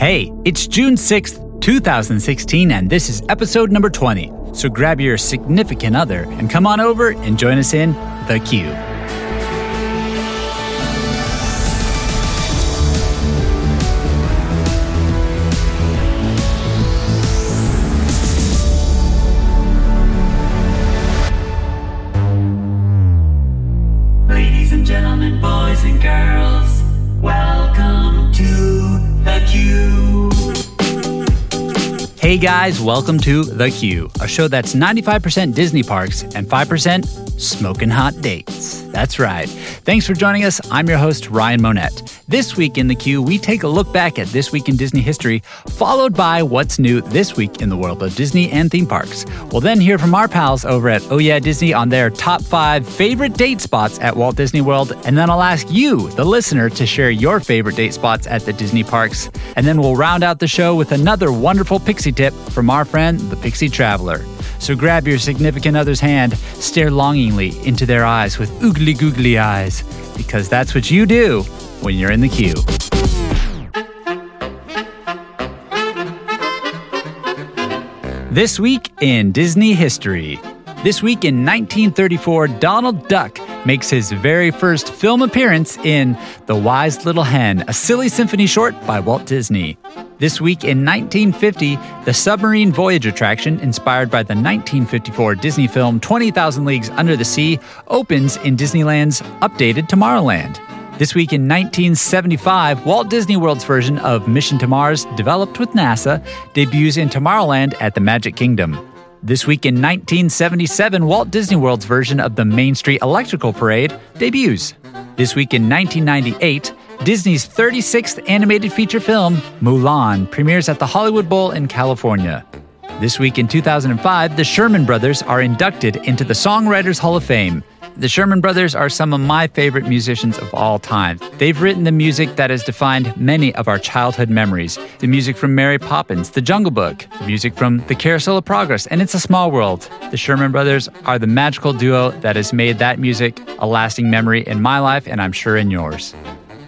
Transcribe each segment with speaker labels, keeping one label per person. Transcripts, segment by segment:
Speaker 1: Hey, it's June 6th, 2016, and this is episode number 20. So grab your significant other and come on over and join us in The Queue. Hey guys, welcome to The Queue, a show that's 95% Disney parks and 5% smoking hot dates. That's right. Thanks for joining us. I'm your host, Ryan Monette. This week in The Queue, we take a look back at this week in Disney history, followed by what's new this week in the world of Disney and theme parks. We'll then hear from our pals over at Oh Yeah Disney on their top five favorite date spots at Walt Disney World, and then I'll ask you, the listener, to share your favorite date spots at the Disney parks. And then we'll round out the show with another wonderful pixie tip from our friend, the Pixie Traveler. So grab your significant other's hand, stare longingly into their eyes with googly googly eyes, because that's what you do when you're in the queue. This week in Disney history. This week in 1934, Donald Duck makes his very first film appearance in The Wise Little Hen, a silly symphony short by Walt Disney. This week in 1950, the submarine voyage attraction, inspired by the 1954 Disney film 20,000 Leagues Under the Sea, opens in Disneyland's updated Tomorrowland. This week in 1975, Walt Disney World's version of Mission to Mars, developed with NASA, debuts in Tomorrowland at the Magic Kingdom. This week in 1977, Walt Disney World's version of the Main Street Electrical Parade debuts. This week in 1998, Disney's 36th animated feature film, Mulan, premieres at the Hollywood Bowl in California. This week in 2005, the Sherman Brothers are inducted into the Songwriters Hall of Fame. The Sherman Brothers are some of my favorite musicians of all time. They've written the music that has defined many of our childhood memories the music from Mary Poppins, The Jungle Book, the music from The Carousel of Progress, and It's a Small World. The Sherman Brothers are the magical duo that has made that music a lasting memory in my life, and I'm sure in yours.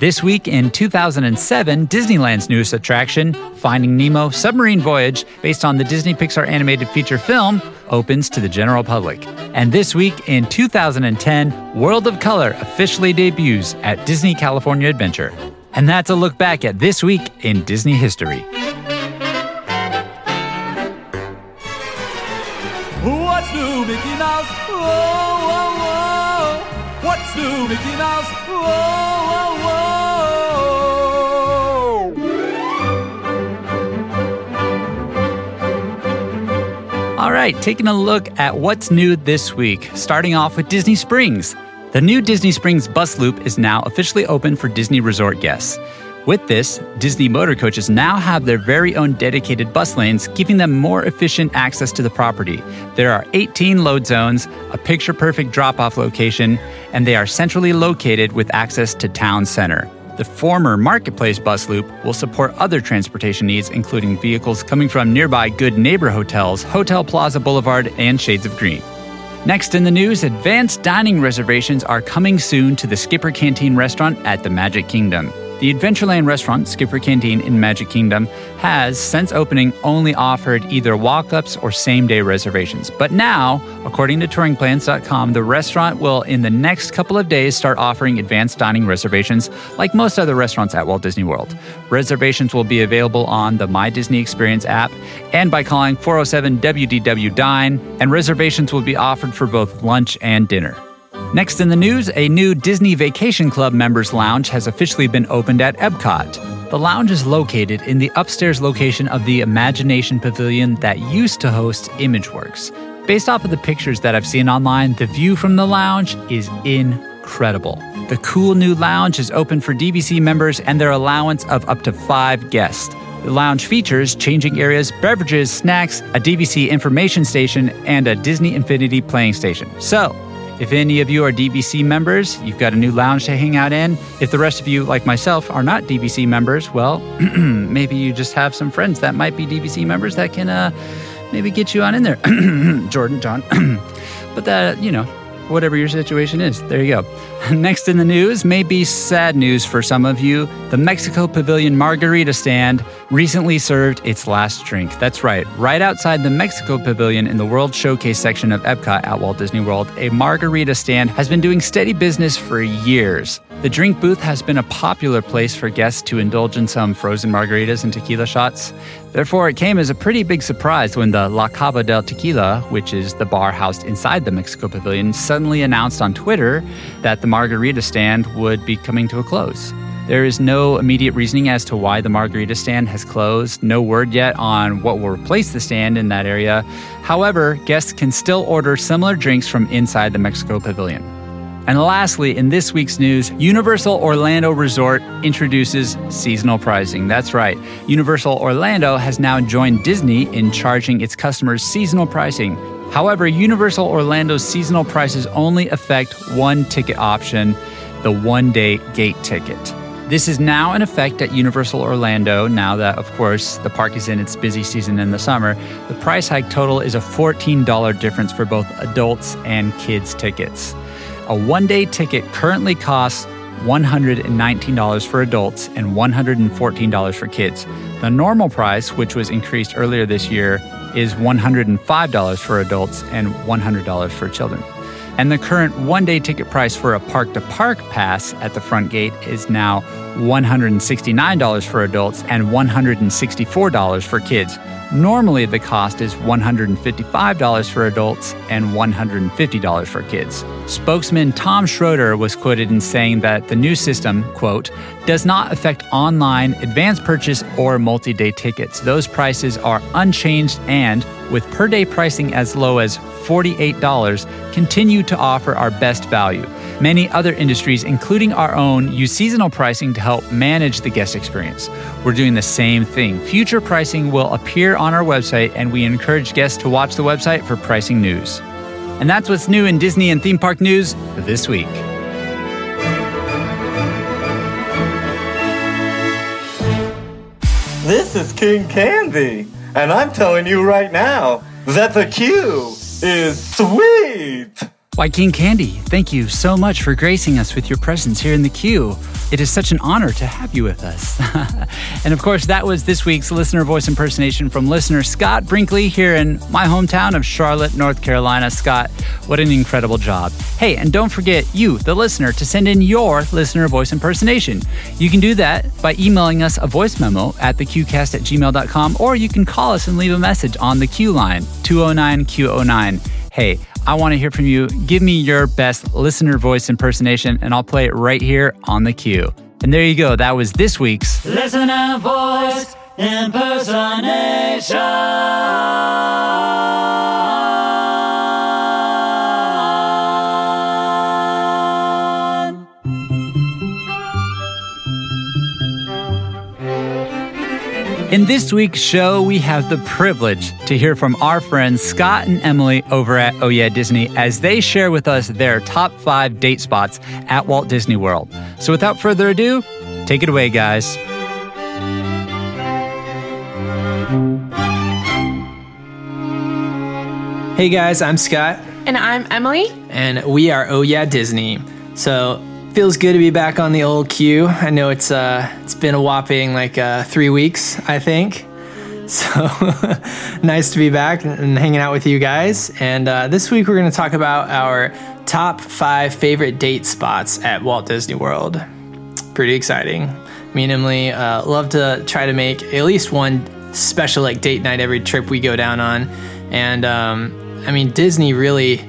Speaker 1: This week in 2007, Disneyland's newest attraction, Finding Nemo Submarine Voyage, based on the Disney Pixar animated feature film, opens to the general public. And this week in 2010, World of Color officially debuts at Disney California Adventure. And that's a look back at this week in Disney history.
Speaker 2: What's new, Mickey Mouse? Whoa, whoa, whoa. What's new, Mickey Mouse? Whoa,
Speaker 1: All right, taking a look at what's new this week, starting off with Disney Springs. The new Disney Springs bus loop is now officially open for Disney resort guests. With this, Disney motor coaches now have their very own dedicated bus lanes, giving them more efficient access to the property. There are 18 load zones, a picture perfect drop off location, and they are centrally located with access to town center. The former Marketplace bus loop will support other transportation needs, including vehicles coming from nearby Good Neighbor hotels, Hotel Plaza Boulevard, and Shades of Green. Next in the news, advanced dining reservations are coming soon to the Skipper Canteen restaurant at the Magic Kingdom. The Adventureland restaurant, Skipper Canteen in Magic Kingdom, has, since opening, only offered either walk ups or same day reservations. But now, according to touringplans.com, the restaurant will, in the next couple of days, start offering advanced dining reservations like most other restaurants at Walt Disney World. Reservations will be available on the My Disney Experience app and by calling 407 WDW Dine, and reservations will be offered for both lunch and dinner. Next in the news, a new Disney Vacation Club members lounge has officially been opened at Epcot. The lounge is located in the upstairs location of the Imagination Pavilion that used to host ImageWorks. Based off of the pictures that I've seen online, the view from the lounge is incredible. The cool new lounge is open for DVC members and their allowance of up to five guests. The lounge features changing areas, beverages, snacks, a DVC information station, and a Disney Infinity playing station. So, if any of you are DVC members, you've got a new lounge to hang out in. If the rest of you, like myself, are not DVC members, well, maybe you just have some friends that might be DVC members that can uh, maybe get you on in there. Jordan, John. but that, you know, whatever your situation is. There you go. Next in the news may be sad news for some of you. The Mexico Pavilion Margarita stand recently served its last drink. That's right, right outside the Mexico Pavilion in the World Showcase section of Epcot at Walt Disney World, a margarita stand has been doing steady business for years. The drink booth has been a popular place for guests to indulge in some frozen margaritas and tequila shots. Therefore, it came as a pretty big surprise when the La Cava del Tequila, which is the bar housed inside the Mexico Pavilion, suddenly announced on Twitter that the margarita stand would be coming to a close. There is no immediate reasoning as to why the margarita stand has closed, no word yet on what will replace the stand in that area. However, guests can still order similar drinks from inside the Mexico Pavilion. And lastly, in this week's news, Universal Orlando Resort introduces seasonal pricing. That's right. Universal Orlando has now joined Disney in charging its customers seasonal pricing. However, Universal Orlando's seasonal prices only affect one ticket option the one day gate ticket. This is now in effect at Universal Orlando now that, of course, the park is in its busy season in the summer. The price hike total is a $14 difference for both adults and kids tickets. A one day ticket currently costs $119 for adults and $114 for kids. The normal price, which was increased earlier this year, is $105 for adults and $100 for children. And the current one day ticket price for a park to park pass at the front gate is now $169 for adults and $164 for kids. Normally, the cost is $155 for adults and $150 for kids. Spokesman Tom Schroeder was quoted in saying that the new system, quote, does not affect online, advance purchase, or multi day tickets. Those prices are unchanged and, with per day pricing as low as $48, continue to offer our best value. Many other industries, including our own, use seasonal pricing to help manage the guest experience. We're doing the same thing. Future pricing will appear on our website, and we encourage guests to watch the website for pricing news. And that's what's new in Disney and theme park news this week.
Speaker 3: This is King Candy, and I'm telling you right now that the queue is sweet.
Speaker 1: Why, King Candy, thank you so much for gracing us with your presence here in the queue. It is such an honor to have you with us. and of course, that was this week's listener voice impersonation from listener Scott Brinkley here in my hometown of Charlotte, North Carolina. Scott, what an incredible job. Hey, and don't forget, you, the listener, to send in your listener voice impersonation. You can do that by emailing us a voice memo at thequeuecast at gmail.com, or you can call us and leave a message on the Queue line, 209 Q09. Hey, I want to hear from you. Give me your best listener voice impersonation, and I'll play it right here on the queue. And there you go. That was this week's
Speaker 4: Listener voice impersonation.
Speaker 1: In this week's show, we have the privilege to hear from our friends Scott and Emily over at Oh Yeah Disney as they share with us their top five date spots at Walt Disney World. So without further ado, take it away, guys.
Speaker 5: Hey guys, I'm Scott,
Speaker 6: And I'm Emily.
Speaker 5: and we are Oh Yeah Disney. So feels good to be back on the old queue. I know it's uh it's been a whopping like uh, three weeks, I think. So nice to be back and hanging out with you guys. And uh, this week we're going to talk about our top five favorite date spots at Walt Disney World. Pretty exciting. Me and Emily uh, love to try to make at least one special like date night every trip we go down on. And um, I mean Disney really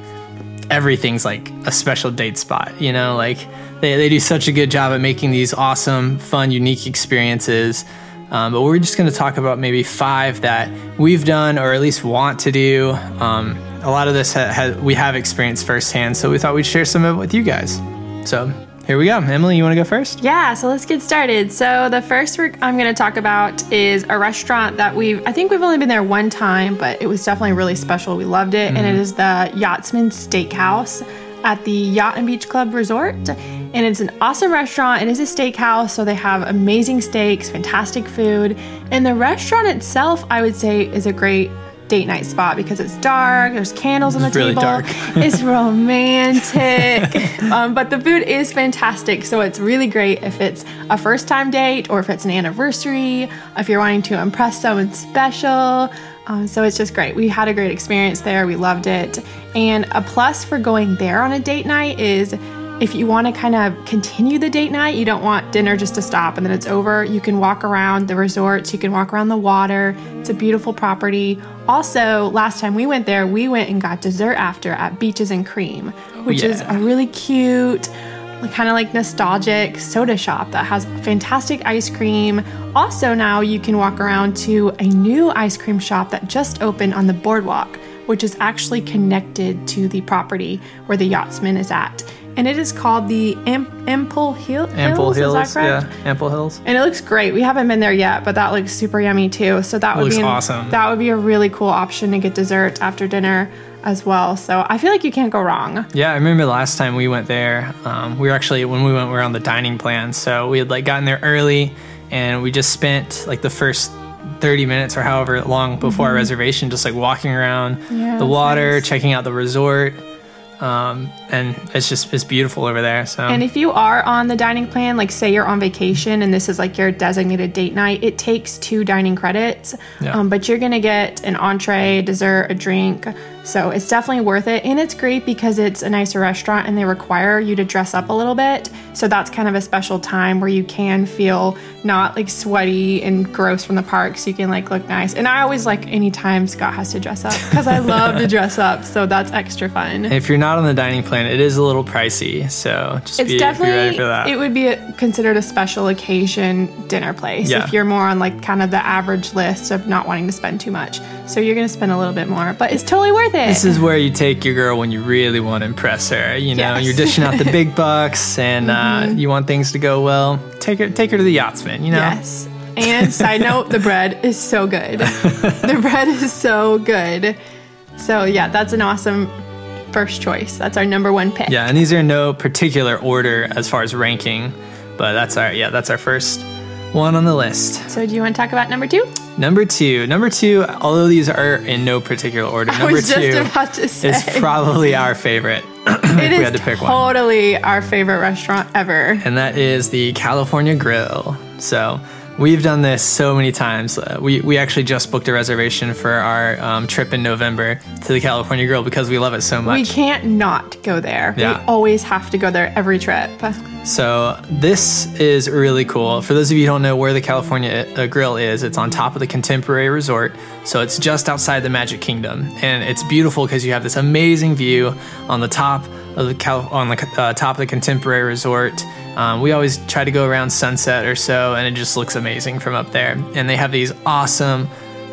Speaker 5: everything's like a special date spot, you know, like they, they do such a good job at making these awesome, fun, unique experiences. Um, but we're just going to talk about maybe five that we've done or at least want to do. Um, a lot of this ha- ha- we have experienced firsthand, so we thought we'd share some of it with you guys. So here we go. Emily, you want to go first?
Speaker 6: Yeah, so let's get started. So the first we're, I'm going to talk about is a restaurant that we've I think we've only been there one time, but it was definitely really special. We loved it, and it is the Yachtsman Steakhouse at the Yacht and Beach Club Resort. And it's an awesome restaurant. It is a steakhouse, so they have amazing steaks, fantastic food, and the restaurant itself, I would say, is a great date night spot because it's dark. There's candles on the
Speaker 5: It's really
Speaker 6: table.
Speaker 5: dark.
Speaker 6: it's romantic, um, but the food is fantastic. So it's really great if it's a first time date or if it's an anniversary. If you're wanting to impress someone special. Um, so it's just great. We had a great experience there. We loved it. And a plus for going there on a date night is if you want to kind of continue the date night, you don't want dinner just to stop and then it's over. You can walk around the resorts, you can walk around the water. It's a beautiful property. Also, last time we went there, we went and got dessert after at Beaches and Cream, oh, which is a really cute, kind of like nostalgic soda shop that has fantastic ice cream. Also, now you can walk around to a new ice cream shop that just opened on the boardwalk, which is actually connected to the property where the yachtsman is at. And it is called the Am- Ample Hill- Hills.
Speaker 5: Ample Hills.
Speaker 6: that?
Speaker 5: Yeah, Ample Hills.
Speaker 6: And it looks great. We haven't been there yet, but that looks super yummy too. So that would
Speaker 5: looks
Speaker 6: be an-
Speaker 5: awesome.
Speaker 6: That would be a really cool option to get dessert after dinner as well. So I feel like you can't go wrong.
Speaker 5: Yeah, I remember last time we went there. Um, we were actually when we went, we were on the dining plan, so we had like gotten there early, and we just spent like the first. 30 minutes or however long before our reservation just like walking around
Speaker 6: Mm-hmm. Yeah,
Speaker 5: the water
Speaker 6: nice.
Speaker 5: checking out the resort um, and it's just it's beautiful over there so
Speaker 6: And if you are on the dining plan, like say you're on vacation and this is like your designated date night, it takes two dining credits,
Speaker 5: Yeah.
Speaker 6: um, but you're gonna get an entree, dessert, a drink. So it's definitely worth it. And it's great because it's a nicer restaurant and they require you to dress up a little bit. So that's kind of a special time where you can feel not like sweaty and gross from the park. So you can like look nice. And I always like anytime Scott has to dress up because I love to dress up. So that's extra fun.
Speaker 5: if you're not on the dining plan it is a little pricey so just
Speaker 6: It's
Speaker 5: be, be
Speaker 6: definitely
Speaker 5: ready for that
Speaker 6: it would be a, considered a special occasion dinner place
Speaker 5: Yeah.
Speaker 6: if you're more on like kind of the average list of not wanting to spend too much. So you're gonna spend a little bit more, but it's totally worth it.
Speaker 5: This is where you take your girl when you really want to impress her. You know,
Speaker 6: Yes. Mm-hmm.
Speaker 5: you're dishing out the big bucks, and uh, you want things to go well. Take her, take her to the yachtsman. You know,
Speaker 6: yes. And side note, the bread is so good. the bread is so good. So yeah, that's an awesome first choice. That's our number one pick.
Speaker 5: yeah. And these are in no particular order as far as ranking, but that's our yeah, that's our first one on the list.
Speaker 6: So do you want to talk about number two?
Speaker 5: Number two, number two. Although these are in no particular order,
Speaker 6: I
Speaker 5: number two
Speaker 6: about to say
Speaker 5: is probably our favorite.
Speaker 6: it
Speaker 5: we
Speaker 6: is
Speaker 5: had to pick one.
Speaker 6: totally our favorite restaurant ever.
Speaker 5: and that is the California Grill. So we've done this so many times. Uh, we we actually just booked a reservation for our um, trip in November to the California Grill because we love it so much.
Speaker 6: We can't not go there.
Speaker 5: Yeah.
Speaker 6: We always have to go there every trip.
Speaker 5: So this is really cool. For those of you who don't know where the California uh, Grill is, it's on top of the Contemporary Resort. So it's just outside the Magic Kingdom, and it's beautiful because you have this amazing view on the top of the Cal- on the uh, top of the Contemporary Resort. Um, we always try to go around sunset or so, and it just looks amazing from up there. And they have these awesome,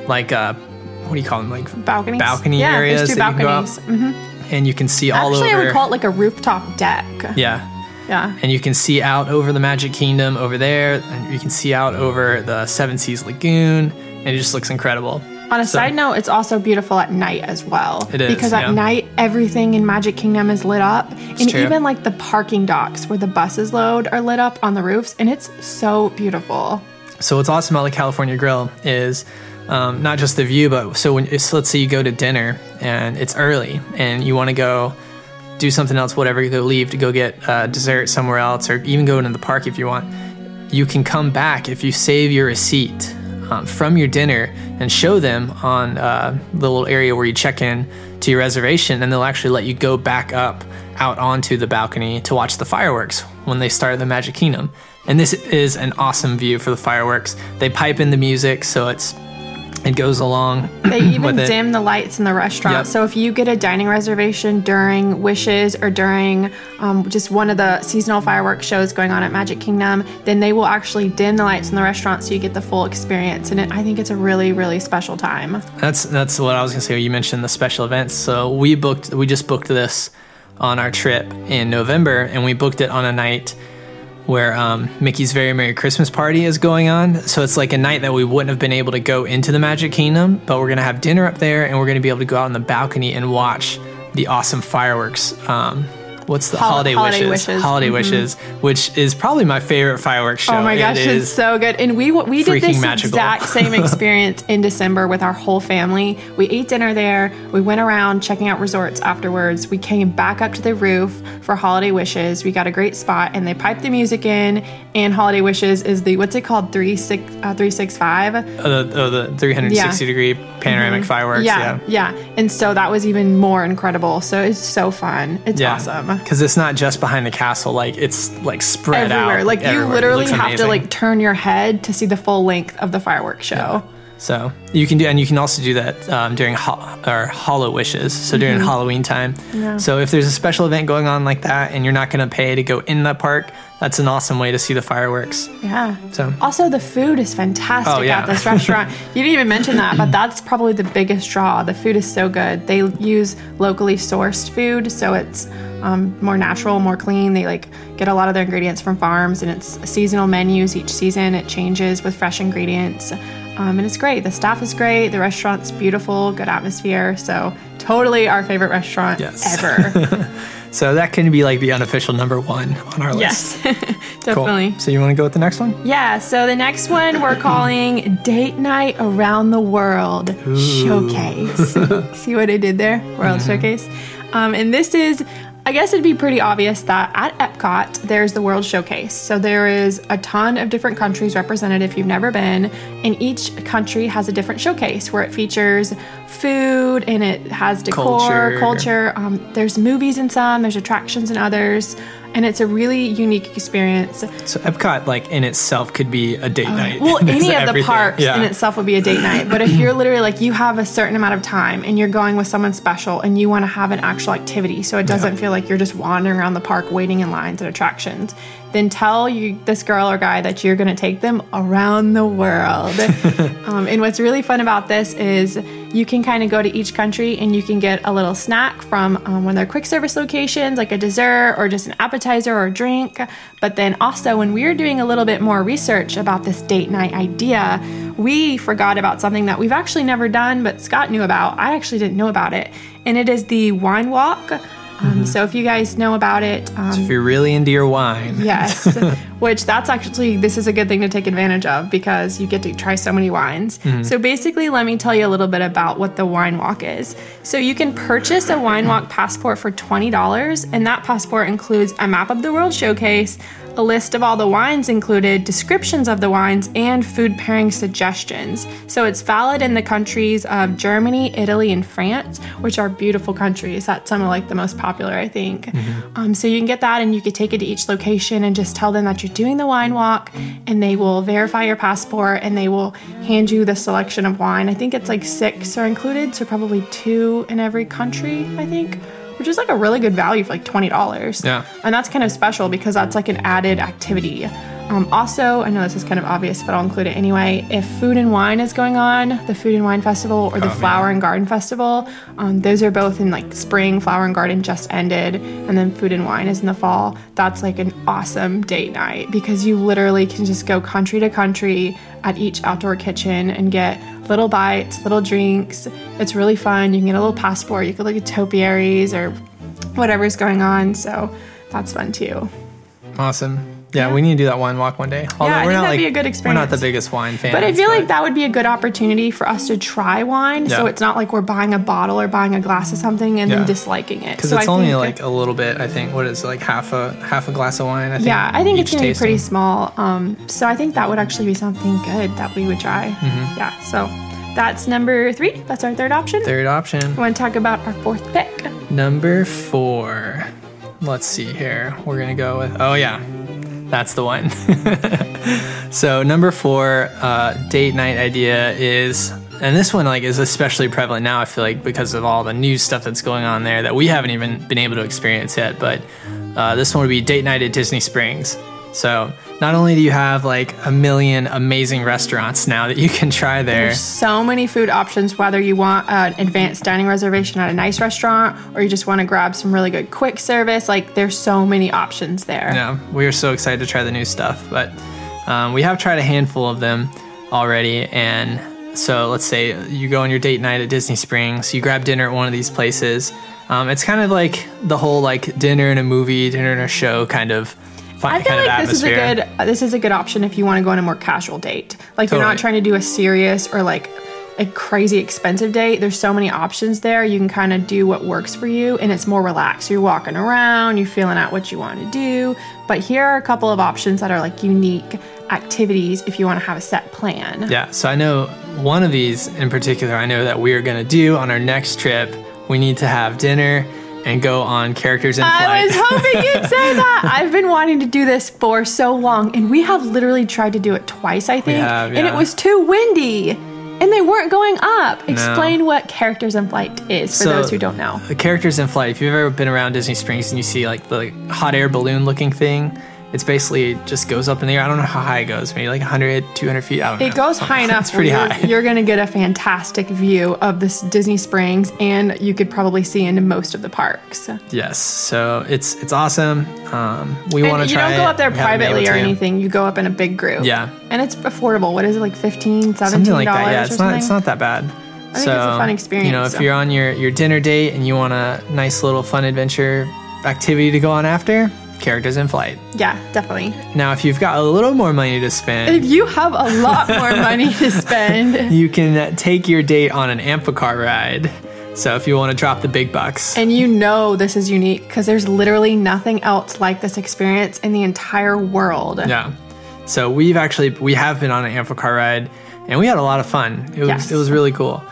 Speaker 5: like uh, what do you call them, like
Speaker 6: Balconies.
Speaker 5: balcony
Speaker 6: yeah,
Speaker 5: areas
Speaker 6: There's two
Speaker 5: that you can go out,
Speaker 6: balconies. Mhm.
Speaker 5: and you can see all
Speaker 6: Actually,
Speaker 5: over.
Speaker 6: I would call it like a rooftop deck.
Speaker 5: yeah,
Speaker 6: Yeah.
Speaker 5: and you can see out over the Magic Kingdom over there, and you can see out over the Seven Seas Lagoon, and it just looks incredible.
Speaker 6: On a
Speaker 5: So-
Speaker 6: side note, it's also beautiful at night as well.
Speaker 5: It is,
Speaker 6: Because at
Speaker 5: yeah.
Speaker 6: night, everything in Magic Kingdom is lit up. and
Speaker 5: true.
Speaker 6: even like the parking docks where the buses load are lit up on the roofs. And it's so beautiful.
Speaker 5: So what's awesome about the California Grill is um, not just the view, but so when so let's say you go to dinner and it's early and you want to go do something else, whatever, you go leave to go get uh, dessert somewhere else, or even go into the park if you want. You can come back if you save your receipt um, from your dinner and show them on uh, the little area where you check in to your reservation, and they'll actually let you go back up out onto the balcony to watch the fireworks when they start the Magic Kingdom. And this is an awesome view for the fireworks. They pipe in the music, so it's it goes along.
Speaker 6: They even dim the lights in the restaurant.
Speaker 5: Yep.
Speaker 6: So if you get a dining reservation during Wishes or during um, just one of the seasonal fireworks shows going on at Magic Kingdom, then they will actually dim the lights in the restaurant so you get the full experience. And it, I think it's a really, really special time.
Speaker 5: That's that's what I was gonna say. You mentioned the special events. So we booked. We just booked this on our trip in November, and we booked it on a night where um, Mickey's Very Merry Christmas Party is going on. So it's like a night that we wouldn't have been able to go into the Magic Kingdom, but we're gonna have dinner up there, and we're gonna be able to go out on the balcony and watch the awesome fireworks um, what's the
Speaker 6: Hol-
Speaker 5: holiday,
Speaker 6: Holiday
Speaker 5: wishes?
Speaker 6: Wishes.
Speaker 5: Holiday
Speaker 6: Mhm.
Speaker 5: wishes, which is probably my favorite fireworks show.
Speaker 6: Oh my gosh,
Speaker 5: It
Speaker 6: it's so good. And we we did this
Speaker 5: magical.
Speaker 6: exact same experience in December with our whole family. We ate dinner there. We went around checking out resorts afterwards. We came back up to the roof for holiday wishes. We got a great spot, and they piped the music in. And holiday wishes is the what's it called three six uh, three six five.
Speaker 5: oh, the, oh, the 360 degree panoramic fireworks.
Speaker 6: Yeah,
Speaker 5: Yeah.
Speaker 6: yeah, And so that was even more incredible. So it's so fun. It's awesome.
Speaker 5: Because it's not just behind the castle; like it's like spread
Speaker 6: Everywhere.
Speaker 5: out.
Speaker 6: Like you
Speaker 5: everywhere. It
Speaker 6: literally have to like turn your head to see the full length of the fireworks show.
Speaker 5: So you can do, and you can also do that um, during ho- or HalloWishes. So during
Speaker 6: Mhm.
Speaker 5: Halloween time.
Speaker 6: Yeah.
Speaker 5: So if there's a special event going on like that, and you're not going to pay to go in the park, that's an awesome way to see the fireworks.
Speaker 6: Yeah.
Speaker 5: So
Speaker 6: Also, the food is fantastic
Speaker 5: Oh, yeah.
Speaker 6: at this restaurant. You didn't even mention that, but that's probably the biggest draw. The food is so good. They use locally sourced food, so it's um, more natural, more clean. They like get a lot of their ingredients from farms, and it's seasonal menus each season. It changes with fresh ingredients, um, and it's great. The staff is great. The restaurant's beautiful, good atmosphere. So totally our favorite restaurant ever.
Speaker 5: so that can be like the unofficial number one on our list.
Speaker 6: yes, definitely.
Speaker 5: Cool. So you want to go with the next one?
Speaker 6: Yeah, so the next one we're calling Date Night Around the World Showcase. See what I did there? World
Speaker 5: Mhm.
Speaker 6: Showcase. Um, and this is, I guess it'd be pretty obvious that at Epcot, there's the World Showcase. So there is a ton of different countries represented if you've never been, and each country has a different showcase where it features food and it has decor,
Speaker 5: Culture.
Speaker 6: culture. Um, there's movies in some, there's attractions in others, and it's a really unique experience.
Speaker 5: So Epcot, like in itself, could be a date night.
Speaker 6: Uh, Well, any of the parks
Speaker 5: Yeah.
Speaker 6: in itself would be a date night. But if you're literally like you have a certain amount of time and you're going with someone special and you want to have an actual activity, so it doesn't feel like you're just wandering around the park waiting in lines at attractions, then tell you this girl or guy that you're going to take them around the world. um, and what's really fun about this is you can kind of go to each country and you can get a little snack from um, one of their quick service locations, like a dessert or just an appetizer or a drink. But then also, when we were doing a little bit more research about this date night idea, we forgot about something that we've actually never done, but Scott knew about. I actually didn't know about it. And it is the wine walk. Um, So if you guys know about it, um,
Speaker 5: if you're really into your wine.
Speaker 6: Yes, which that's actually this is a good thing to take advantage of because you get to try so many wines.
Speaker 5: Mhm.
Speaker 6: So basically, let me tell you a little bit about what the wine walk is. So you can purchase a wine walk passport for twenty dollars, and that passport includes a map of the World Showcase, a list of all the wines included, descriptions of the wines, and food pairing suggestions. So it's valid in the countries of Germany, Italy, and France, which are beautiful countries. That's some of like the most popular, I think. Um, so you can get that and you could take it to each location and just tell them that you're doing the wine walk and they will verify your passport and they will hand you the selection of wine. I think it's like six are included, so probably two in every country, I think, which is like a really good value for like $20.
Speaker 5: Yeah.
Speaker 6: And that's kind of special because that's like an added activity. Um, also, I know this is kind of obvious, but I'll include it anyway. If Food and Wine is going on, the Food and Wine Festival or the
Speaker 5: Oh,
Speaker 6: Flower and Garden Festival, um, those are both in like spring. Flower and Garden just ended, and then Food and Wine is in the fall. That's like an awesome date night because you literally can just go country to country at each outdoor kitchen and get little bites, little drinks. It's really fun. You can get a little passport. You could look at topiaries or whatever's going on. So that's fun too.
Speaker 5: Awesome. Yeah, we need to do that wine walk one day. Although
Speaker 6: I
Speaker 5: we're
Speaker 6: think
Speaker 5: not
Speaker 6: that'd
Speaker 5: like
Speaker 6: be a good experience.
Speaker 5: we're not the biggest wine fans.
Speaker 6: But I feel like that would be a good opportunity for us to try wine. So it's not like we're buying a bottle or buying a glass of something and
Speaker 5: Yeah.
Speaker 6: then disliking it.
Speaker 5: because
Speaker 6: so
Speaker 5: it's
Speaker 6: I
Speaker 5: only like a little bit. I think what is it, like half a half a glass of wine. I think.
Speaker 6: yeah, I think it's gonna be pretty small. Um, so I think that would actually be something good that we would try.
Speaker 5: Mhm.
Speaker 6: Yeah. So that's number three. That's our third option.
Speaker 5: Third option.
Speaker 6: I want to talk about our fourth pick.
Speaker 5: Number four. Let's see here. We're gonna go with. Oh yeah, that's the one. so number four, uh, date night idea is, and this one like is especially prevalent now. I feel like because of all the new stuff that's going on there that we haven't even been able to experience yet. But uh, this one would be date night at Disney Springs. So not only do you have like a million amazing restaurants now that you can try there.
Speaker 6: There's so many food options, whether you want an advanced dining reservation at a nice restaurant or you just want to grab some really good quick service. Like, there's so many options there.
Speaker 5: Yeah, we are so excited to try the new stuff, but um, we have tried a handful of them already, and So let's say you go on your date night at Disney Springs, you grab dinner at one of these places. Um, it's kind of like the whole like dinner and a movie, dinner and a show kind of.
Speaker 6: I feel like this is a good uh, this is a good option if you want to go on a more casual date. Like you're not trying to do a serious or like a crazy expensive date. There's so many options there. You can kind of do what works for you and it's more relaxed. You're walking around, you're feeling out what you want to do. But here are a couple of options that are like unique activities if you want to have a set plan.
Speaker 5: Yeah, so I know one of these in particular, I know that we are going to do on our next trip. We need to have dinner and go on characters in flight.
Speaker 6: I was hoping you'd say that. I've been wanting to do this for so long, and we have literally tried to do it twice, I think.
Speaker 5: have,
Speaker 6: And it was too windy, and they weren't going up. Explain what Characters in Flight is for
Speaker 5: So-
Speaker 6: those who don't know.
Speaker 5: the characters in flight, if you've ever been around Disney Springs and you see like the hot air balloon looking thing, it's basically just goes up in the air. I don't know how high it goes, maybe like 100, 200 feet. I don't know.
Speaker 6: It goes high enough.
Speaker 5: It's pretty
Speaker 6: where you're,
Speaker 5: high.
Speaker 6: You're going to get a fantastic view of this Disney Springs, and you could probably see into most of the parks.
Speaker 5: Yes, so it's it's awesome. Um, we want to try.
Speaker 6: you don't go up there
Speaker 5: We haven't been
Speaker 6: privately or anything. You go up in a big group.
Speaker 5: Yeah.
Speaker 6: And it's affordable. What is it, like 15 $17
Speaker 5: Something like that. Yeah, it's
Speaker 6: something?
Speaker 5: not it's not that bad.
Speaker 6: think it's a fun experience,
Speaker 5: You know, if
Speaker 6: so.
Speaker 5: you're on your your dinner date and you want a nice little fun adventure activity to go on after, characters in flight.
Speaker 6: Yeah, definitely.
Speaker 5: Now, if you've got a little more money to spend,
Speaker 6: If you have a lot more money to spend
Speaker 5: you can take your date on an Amphicar ride. So if you want to drop the big bucks,
Speaker 6: and you know this is unique because there's literally nothing else like this experience in the entire world.
Speaker 5: yeah. So we've actually we have been on an Amphicar ride, and we had a lot of fun. It was
Speaker 6: Yes.
Speaker 5: it was really cool.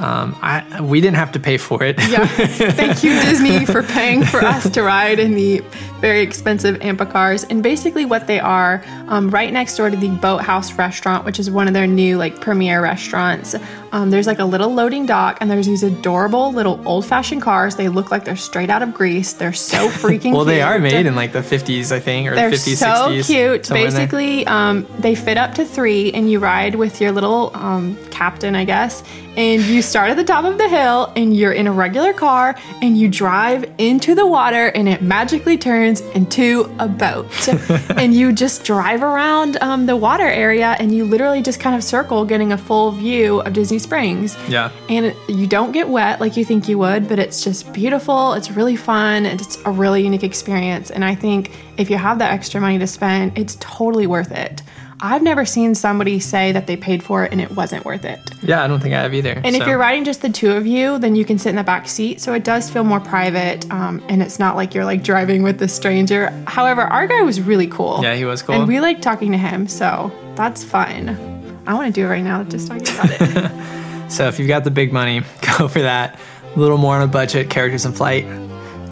Speaker 5: Um, I we didn't have to pay for it.
Speaker 6: Yeah. Thank you, Disney, for paying for us to ride in the very expensive Amphicars. And basically, what they are, um, right next door to the Boathouse restaurant, which is one of their new like premier restaurants. Um, there's like a little loading dock, and there's these adorable little old-fashioned cars. They look like they're straight out of Grease. They're so freaking. Cute.
Speaker 5: Well, they are made in like the 50s, I think, or
Speaker 6: They're
Speaker 5: the 50s,
Speaker 6: so
Speaker 5: 60s.
Speaker 6: cute.
Speaker 5: somewhere in there.
Speaker 6: Basically, um, they fit up to three, and you ride with your little um, captain, I guess. And you start at the top of the hill, and you're in a regular car, and you drive into the water, and it magically turns into a boat. and you just drive around um, the water area, and you literally just kind of circle, getting a full view of Disney Springs.
Speaker 5: Yeah.
Speaker 6: And you don't get wet like you think you would, but it's just beautiful. It's really fun. and It's a really unique experience. And I think if you have that extra money to spend, it's totally worth it. I've never seen somebody say that they paid for it and it wasn't worth it.
Speaker 5: Yeah, I don't think I have either.
Speaker 6: And if you're riding just the two of you, then you can sit in the back seat. So it does feel more private. Um, and it's not like you're like driving with a stranger. However, our guy was really cool.
Speaker 5: Yeah, he was cool.
Speaker 6: And we like talking to him. So that's fun. I want to do it right now, just talking about it.
Speaker 5: So if you've got the big money, go for that. A little more on a budget. Characters in flight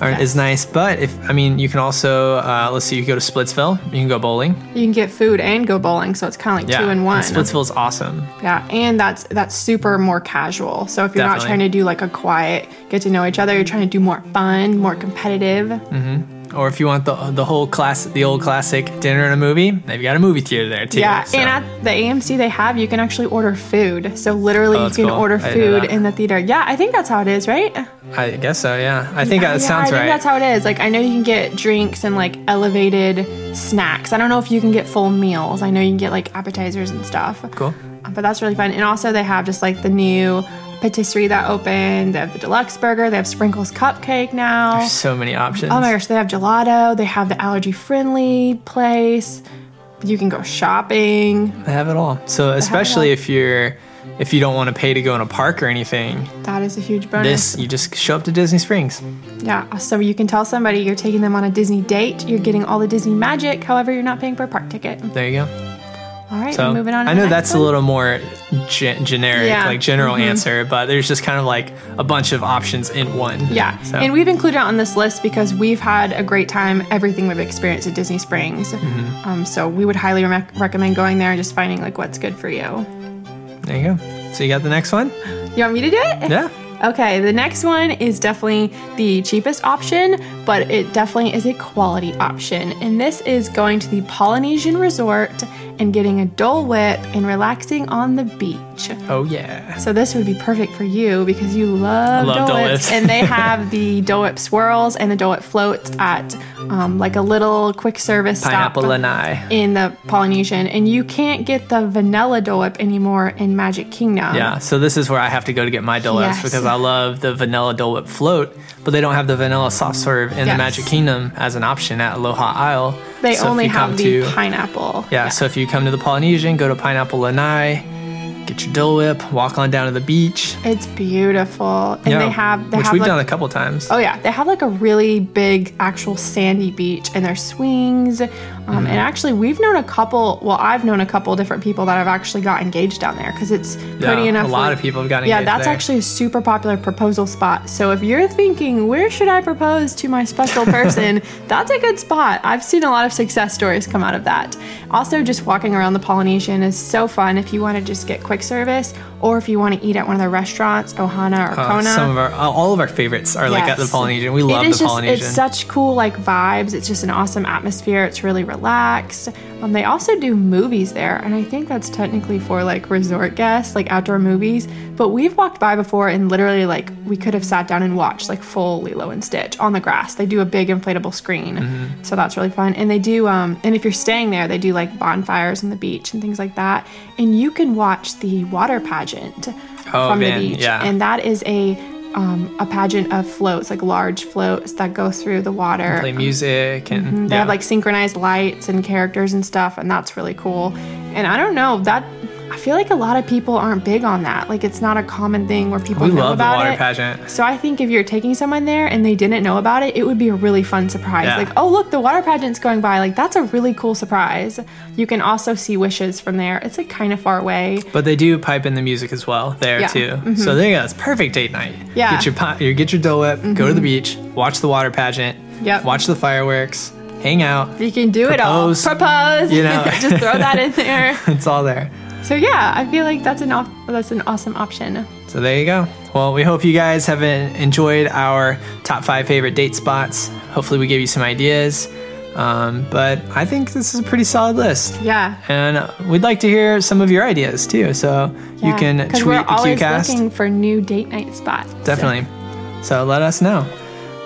Speaker 5: are,
Speaker 6: Yes.
Speaker 5: is nice, but if I mean, you can also uh, let's see, you can go to Splitsville. You can go bowling.
Speaker 6: You can get food and go bowling, so it's kind of like
Speaker 5: Yeah,
Speaker 6: two in one.
Speaker 5: and Splitsville is awesome.
Speaker 6: Yeah, and that's that's super more casual. So if you're not trying to do like a quiet get to know each other, you're trying to do more fun, more competitive.
Speaker 5: Or if you want the the whole class, the old classic dinner and a movie, they've got a movie theater there too.
Speaker 6: Yeah,
Speaker 5: so-
Speaker 6: and at the AMC they have you can actually order food. So literally
Speaker 5: Oh,
Speaker 6: you can
Speaker 5: cool.
Speaker 6: order
Speaker 5: I didn't know
Speaker 6: food in the theater. Yeah, I think that's how it is, right?
Speaker 5: I guess so. Yeah, I think that
Speaker 6: yeah,
Speaker 5: sounds
Speaker 6: I think
Speaker 5: right.
Speaker 6: that's how it is. Like I know you can get drinks and like elevated snacks. I don't know if you can get full meals. I know you can get like appetizers and stuff.
Speaker 5: cool.
Speaker 6: but that's really fun. And also, they have just like the new patisserie that opened. They have the D-Luxe Burger. They have sprinkles cupcake now.
Speaker 5: There's so many options.
Speaker 6: Oh my gosh, they have gelato. They have the allergy friendly place. You can go shopping.
Speaker 5: They have it all. So especially if you're if you don't want to pay to go in a park or anything,
Speaker 6: That is a huge bonus.
Speaker 5: this you just show up to Disney Springs.
Speaker 6: yeah, so you can tell somebody you're taking them on a Disney date. You're getting all the Disney magic. However, you're not paying for a park ticket.
Speaker 5: There you go.
Speaker 6: All right,
Speaker 5: So
Speaker 6: moving on. To
Speaker 5: I know that's a little more ge- generic,
Speaker 6: Yeah.
Speaker 5: like general
Speaker 6: Mhm.
Speaker 5: answer, but there's just kind of like a bunch of options in one.
Speaker 6: Yeah,
Speaker 5: So,
Speaker 6: and we've included it on this list because we've had a great time. Everything we've experienced at Disney Springs,
Speaker 5: Mm-hmm.
Speaker 6: um, so we would highly rec- recommend going there and just finding like what's good for you.
Speaker 5: there you go. So you got the next one?
Speaker 6: You want me to do it?
Speaker 5: Yeah.
Speaker 6: Okay, the next one is definitely the cheapest option, but it definitely is a quality option. And this is going to the Polynesian Resort and getting a Dole Whip and relaxing on the beach.
Speaker 5: Oh yeah.
Speaker 6: So this would be perfect for you because you love,
Speaker 5: love
Speaker 6: Dole, Whips. And they have the Dole Whip swirls and the Dole Whip floats at um, like a little quick service
Speaker 5: Pineapple
Speaker 6: stop
Speaker 5: lanai.
Speaker 6: in the Polynesian, and you can't get the vanilla Dole Whip anymore in Magic Kingdom.
Speaker 5: Yeah, so this is where I have to go to get my Dole Whips
Speaker 6: Yes.
Speaker 5: because I love the vanilla Dole Whip float, but they don't have the vanilla soft serve in the Magic Kingdom as an option at Aloha Isle.
Speaker 6: They
Speaker 5: So
Speaker 6: only
Speaker 5: come
Speaker 6: have the
Speaker 5: to-
Speaker 6: pineapple.
Speaker 5: Yeah, so if you come to the Polynesian, go to Pineapple Lanai, get your Dole Whip, walk on down to the beach.
Speaker 6: It's beautiful, and
Speaker 5: Yeah,
Speaker 6: they have they
Speaker 5: which
Speaker 6: have
Speaker 5: we've
Speaker 6: like,
Speaker 5: done a couple times.
Speaker 6: Oh yeah, they have like a really big actual sandy beach and there's swings. Um,
Speaker 5: Mm-hmm.
Speaker 6: And actually, we've known a couple. Well, I've known a couple different people that have actually got engaged down there because it's pretty
Speaker 5: Yeah,
Speaker 6: enough.
Speaker 5: a lot
Speaker 6: where-
Speaker 5: of people have gotten
Speaker 6: Yeah, that's
Speaker 5: there.
Speaker 6: actually a super popular proposal spot. So if you're thinking where should I propose to my special person, that's a good spot. I've seen a lot of success stories come out of that. Also, just walking around the Polynesian is so fun if you want to just get quick service or if you want to eat at one of the restaurants, Ohana or
Speaker 5: Uh,
Speaker 6: Kona.
Speaker 5: some of our, all of our favorites are like at the Polynesian. We love
Speaker 6: it is
Speaker 5: the
Speaker 6: just,
Speaker 5: Polynesian.
Speaker 6: It's such cool like vibes. It's just an awesome atmosphere. It's really relaxed. Um, they also do movies there, and I think that's technically for like resort guests, like outdoor movies. But we've walked by before, and literally like we could have sat down and watched like full Lilo and Stitch on the grass. They do a big inflatable screen,
Speaker 5: Mm-hmm.
Speaker 6: so that's really fun. And they do, um, and if you're staying there, they do like bonfires on the beach and things like that. And you can watch the water pageant
Speaker 5: Oh,
Speaker 6: from
Speaker 5: man,
Speaker 6: the beach,
Speaker 5: yeah.
Speaker 6: and that is a um, a pageant of floats, like large floats that go through the water.
Speaker 5: Play music and
Speaker 6: Mm-hmm. They
Speaker 5: yeah.
Speaker 6: have like synchronized lights and characters and stuff, and that's really cool. And I don't know that I feel like a lot of people aren't big on that. Like it's not a common thing where people
Speaker 5: we
Speaker 6: know
Speaker 5: love the
Speaker 6: about
Speaker 5: water
Speaker 6: it.
Speaker 5: pageant.
Speaker 6: So I think if you're taking someone there and they didn't know about it, it would be a really fun surprise.
Speaker 5: Yeah.
Speaker 6: Like, oh look, the water pageant's going by. Like that's a really cool surprise. You can also see wishes from there. It's like kind of far away.
Speaker 5: But they do pipe in the music as well there
Speaker 6: Yeah. Mm-hmm.
Speaker 5: too. So there you go. It's perfect date night.
Speaker 6: Yeah. Mm-hmm.
Speaker 5: Get your pi- you get your Dole Whip, go to the beach, watch the water pageant,
Speaker 6: Yep.
Speaker 5: watch the fireworks, hang out.
Speaker 6: You can do it all.
Speaker 5: Propose.
Speaker 6: Propose.
Speaker 5: You know.
Speaker 6: just throw that in there.
Speaker 5: It's all there.
Speaker 6: So yeah, I feel like that's an op- that's an awesome option.
Speaker 5: So there you go. Well, we hope you guys have en- enjoyed our top five favorite date spots. Hopefully, we gave you some ideas. Um, but I think this is a pretty solid list.
Speaker 6: Yeah.
Speaker 5: And we'd like to hear some of your ideas too. So you
Speaker 6: yeah.
Speaker 5: can
Speaker 6: 'Cause
Speaker 5: tweet
Speaker 6: we're
Speaker 5: the
Speaker 6: always
Speaker 5: QCast.
Speaker 6: looking for new date night spots.
Speaker 5: Definitely. So let us know.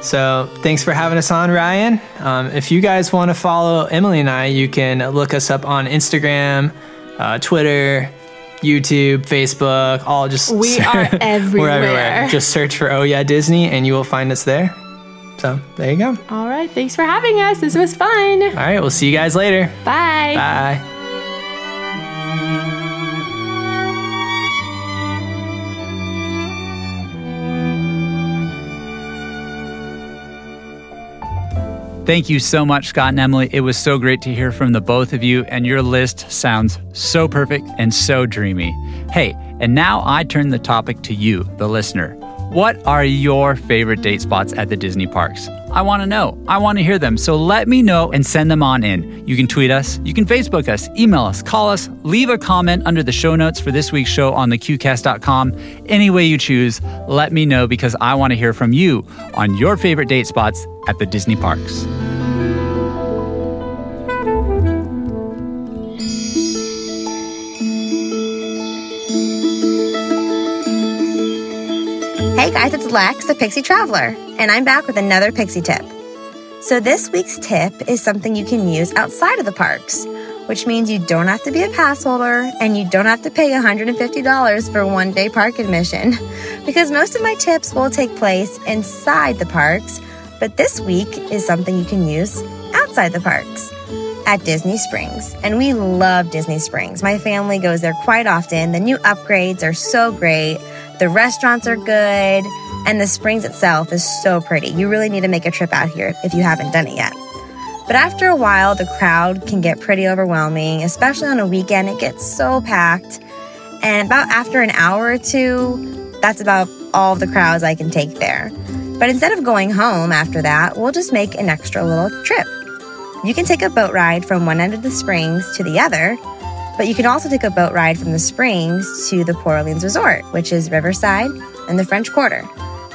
Speaker 5: So thanks for having us on, Ryan. Um, if you guys want to follow Emily and I, you can look us up on Instagram, uh, Twitter, YouTube, Facebook, all just
Speaker 6: We are everywhere.
Speaker 5: We're
Speaker 6: everywhere.
Speaker 5: everywhere. Just search for Oh Yeah Disney and you will find us there. So there you go.
Speaker 6: All right. Thanks for having us. This was fun.
Speaker 5: All right, we'll see you guys later.
Speaker 6: Bye.
Speaker 5: Bye.
Speaker 1: Thank you so much, Scott and Emily. It was so great to hear from the both of you, and your list sounds so perfect and so dreamy. Hey, and now I turn the topic to you, the listener. What are your favorite date spots at the Disney parks? I want to know. I want to hear them. So let me know and send them on in. You can tweet us, you can Facebook us, email us, call us, leave a comment under the show notes for this week's show on thequeuecast.com. Any way you choose, let me know because I want to hear from you on your favorite date spots at the Disney parks.
Speaker 7: Lex, the Pixie Traveler, and I'm back with another Pixie tip. So, this week's tip is something you can use outside of the parks, which means you don't have to be a pass holder and you don't have to pay $150 for one day park admission. Because most of my tips will take place inside the parks, but this week is something you can use outside the parks at Disney Springs. And we love Disney Springs. My family goes there quite often. The new upgrades are so great. The restaurants are good, and the springs itself is so pretty. You really need to make a trip out here if you haven't done it yet. But after a while, the crowd can get pretty overwhelming, especially on a weekend. It gets so packed. And about after an hour or two, that's about all the crowds I can take there. But instead of going home after that, we'll just make an extra little trip. You can take a boat ride from one end of the springs to the other, but you can also take a boat ride from the springs to the Port Orleans Resort, which is Riverside and the French Quarter.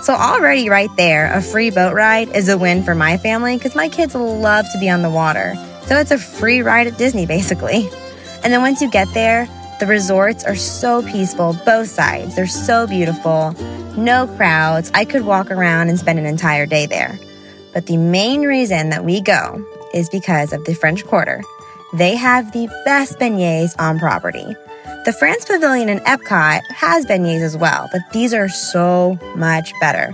Speaker 7: So, already right there, a free boat ride is a win for my family because my kids love to be on the water. So, it's a free ride at Disney, basically. And then once you get there, the resorts are so peaceful, both sides. They're so beautiful, no crowds. I could walk around and spend an entire day there. But the main reason that we go is because of the French Quarter. They have the best beignets on property. The France Pavilion in Epcot has beignets as well, but these are so much better.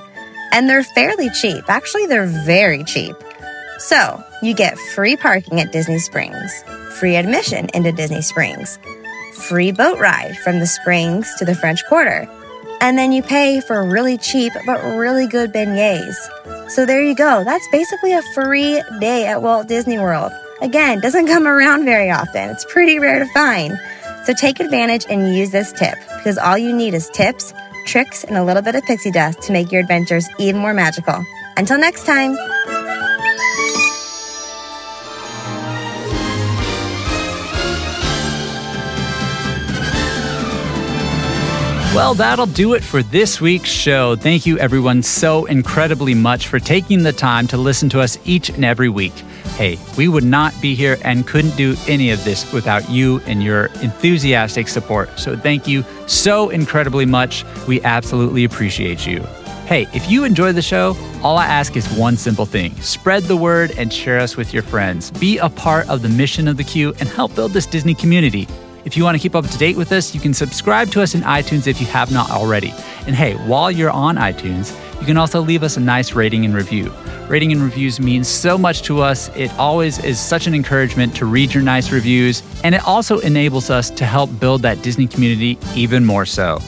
Speaker 7: And they're fairly cheap. Actually, they're very cheap. So, you get free parking at Disney Springs, free admission into Disney Springs, free boat ride from the Springs to the French Quarter, and then you pay for really cheap but really good beignets. So there you go. That's basically a free day at Walt Disney World. Again, doesn't come around very often. It's pretty rare to find. So take advantage and use this tip because all you need is tips, tricks, and a little bit of pixie dust to make your adventures even more magical. Until next time.
Speaker 1: Well, that'll do it for this week's show. Thank you, everyone, so incredibly much for taking the time to listen to us each and every week. Hey, we would not be here and couldn't do any of this without you and your enthusiastic support. So, thank you so incredibly much. We absolutely appreciate you. Hey, if you enjoy the show, all I ask is one simple thing spread the word and share us with your friends. Be a part of the mission of the Queue and help build this Disney community. If you want to keep up to date with us, you can subscribe to us in iTunes if you have not already. And hey, while you're on iTunes, you can also leave us a nice rating and review. Rating and reviews means so much to us. It always is such an encouragement to read your nice reviews, and it also enables us to help build that Disney community even more so.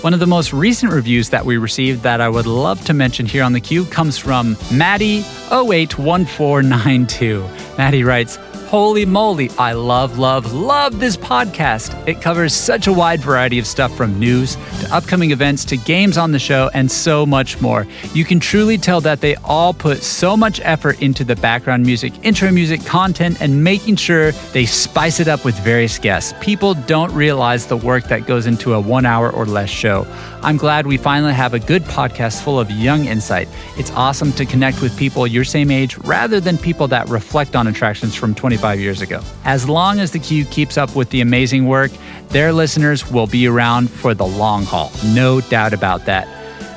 Speaker 1: One of the most recent reviews that we received that I would love to mention here on the queue comes from Maddie081492. Maddie writes, Holy moly, I love, love, love this podcast. It covers such a wide variety of stuff from news to upcoming events to games on the show and so much more. You can truly tell that they all put so much effort into the background music, intro music, content, and making sure they spice it up with various guests. People don't realize the work that goes into a one hour or less show. I'm glad we finally have a good podcast full of young insight. It's awesome to connect with people your same age rather than people that reflect on attractions from 25 years ago. As long as the Queue keeps up with the amazing work, their listeners will be around for the long haul. No doubt about that.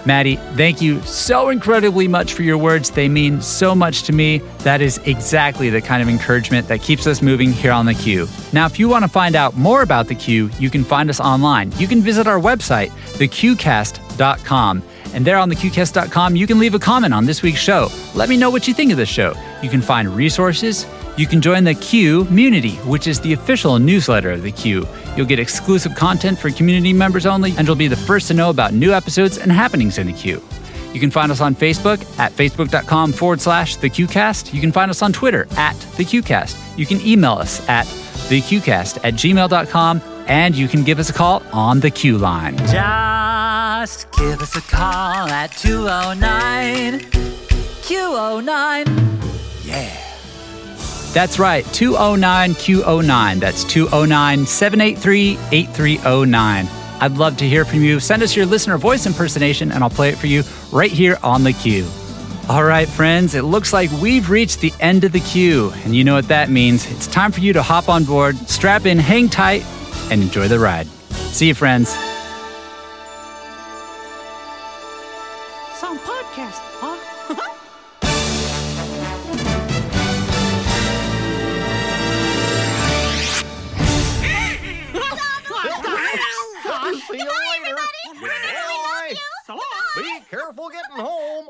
Speaker 1: Maddie, thank you so incredibly much for your words. They mean so much to me. That is exactly the kind of encouragement that keeps us moving here on the Queue. Now, if you want to find out more about the Queue, you can find us online. You can visit our website, thequeuecast.com. And there on thequeuecast.com, you can leave a comment on this week's show. Let me know what you think of the show. You can find resources. You can join the Queue Community, which is the official newsletter of the Queue. You'll get exclusive content for community members only, and you'll be the first to know about new episodes and happenings in the Queue. You can find us on Facebook at facebook.com forward slash thequeuecast. You can find us on Twitter at thequeuecast. You can email us at the thequeuecast at gmail.com, and you can give us a call on the Queue line.
Speaker 4: Just give us a call at 209 Q09. Yeah.
Speaker 1: That's right, 209 Q09. That's 209 783 8309. I'd love to hear from you. Send us your listener voice impersonation, and I'll play it for you right here on the queue. All right, friends, it looks like we've reached the end of the queue, and you know what that means. It's time for you to hop on board, strap in, hang tight, and enjoy the ride. See you, friends.
Speaker 8: Later. Bye. Home.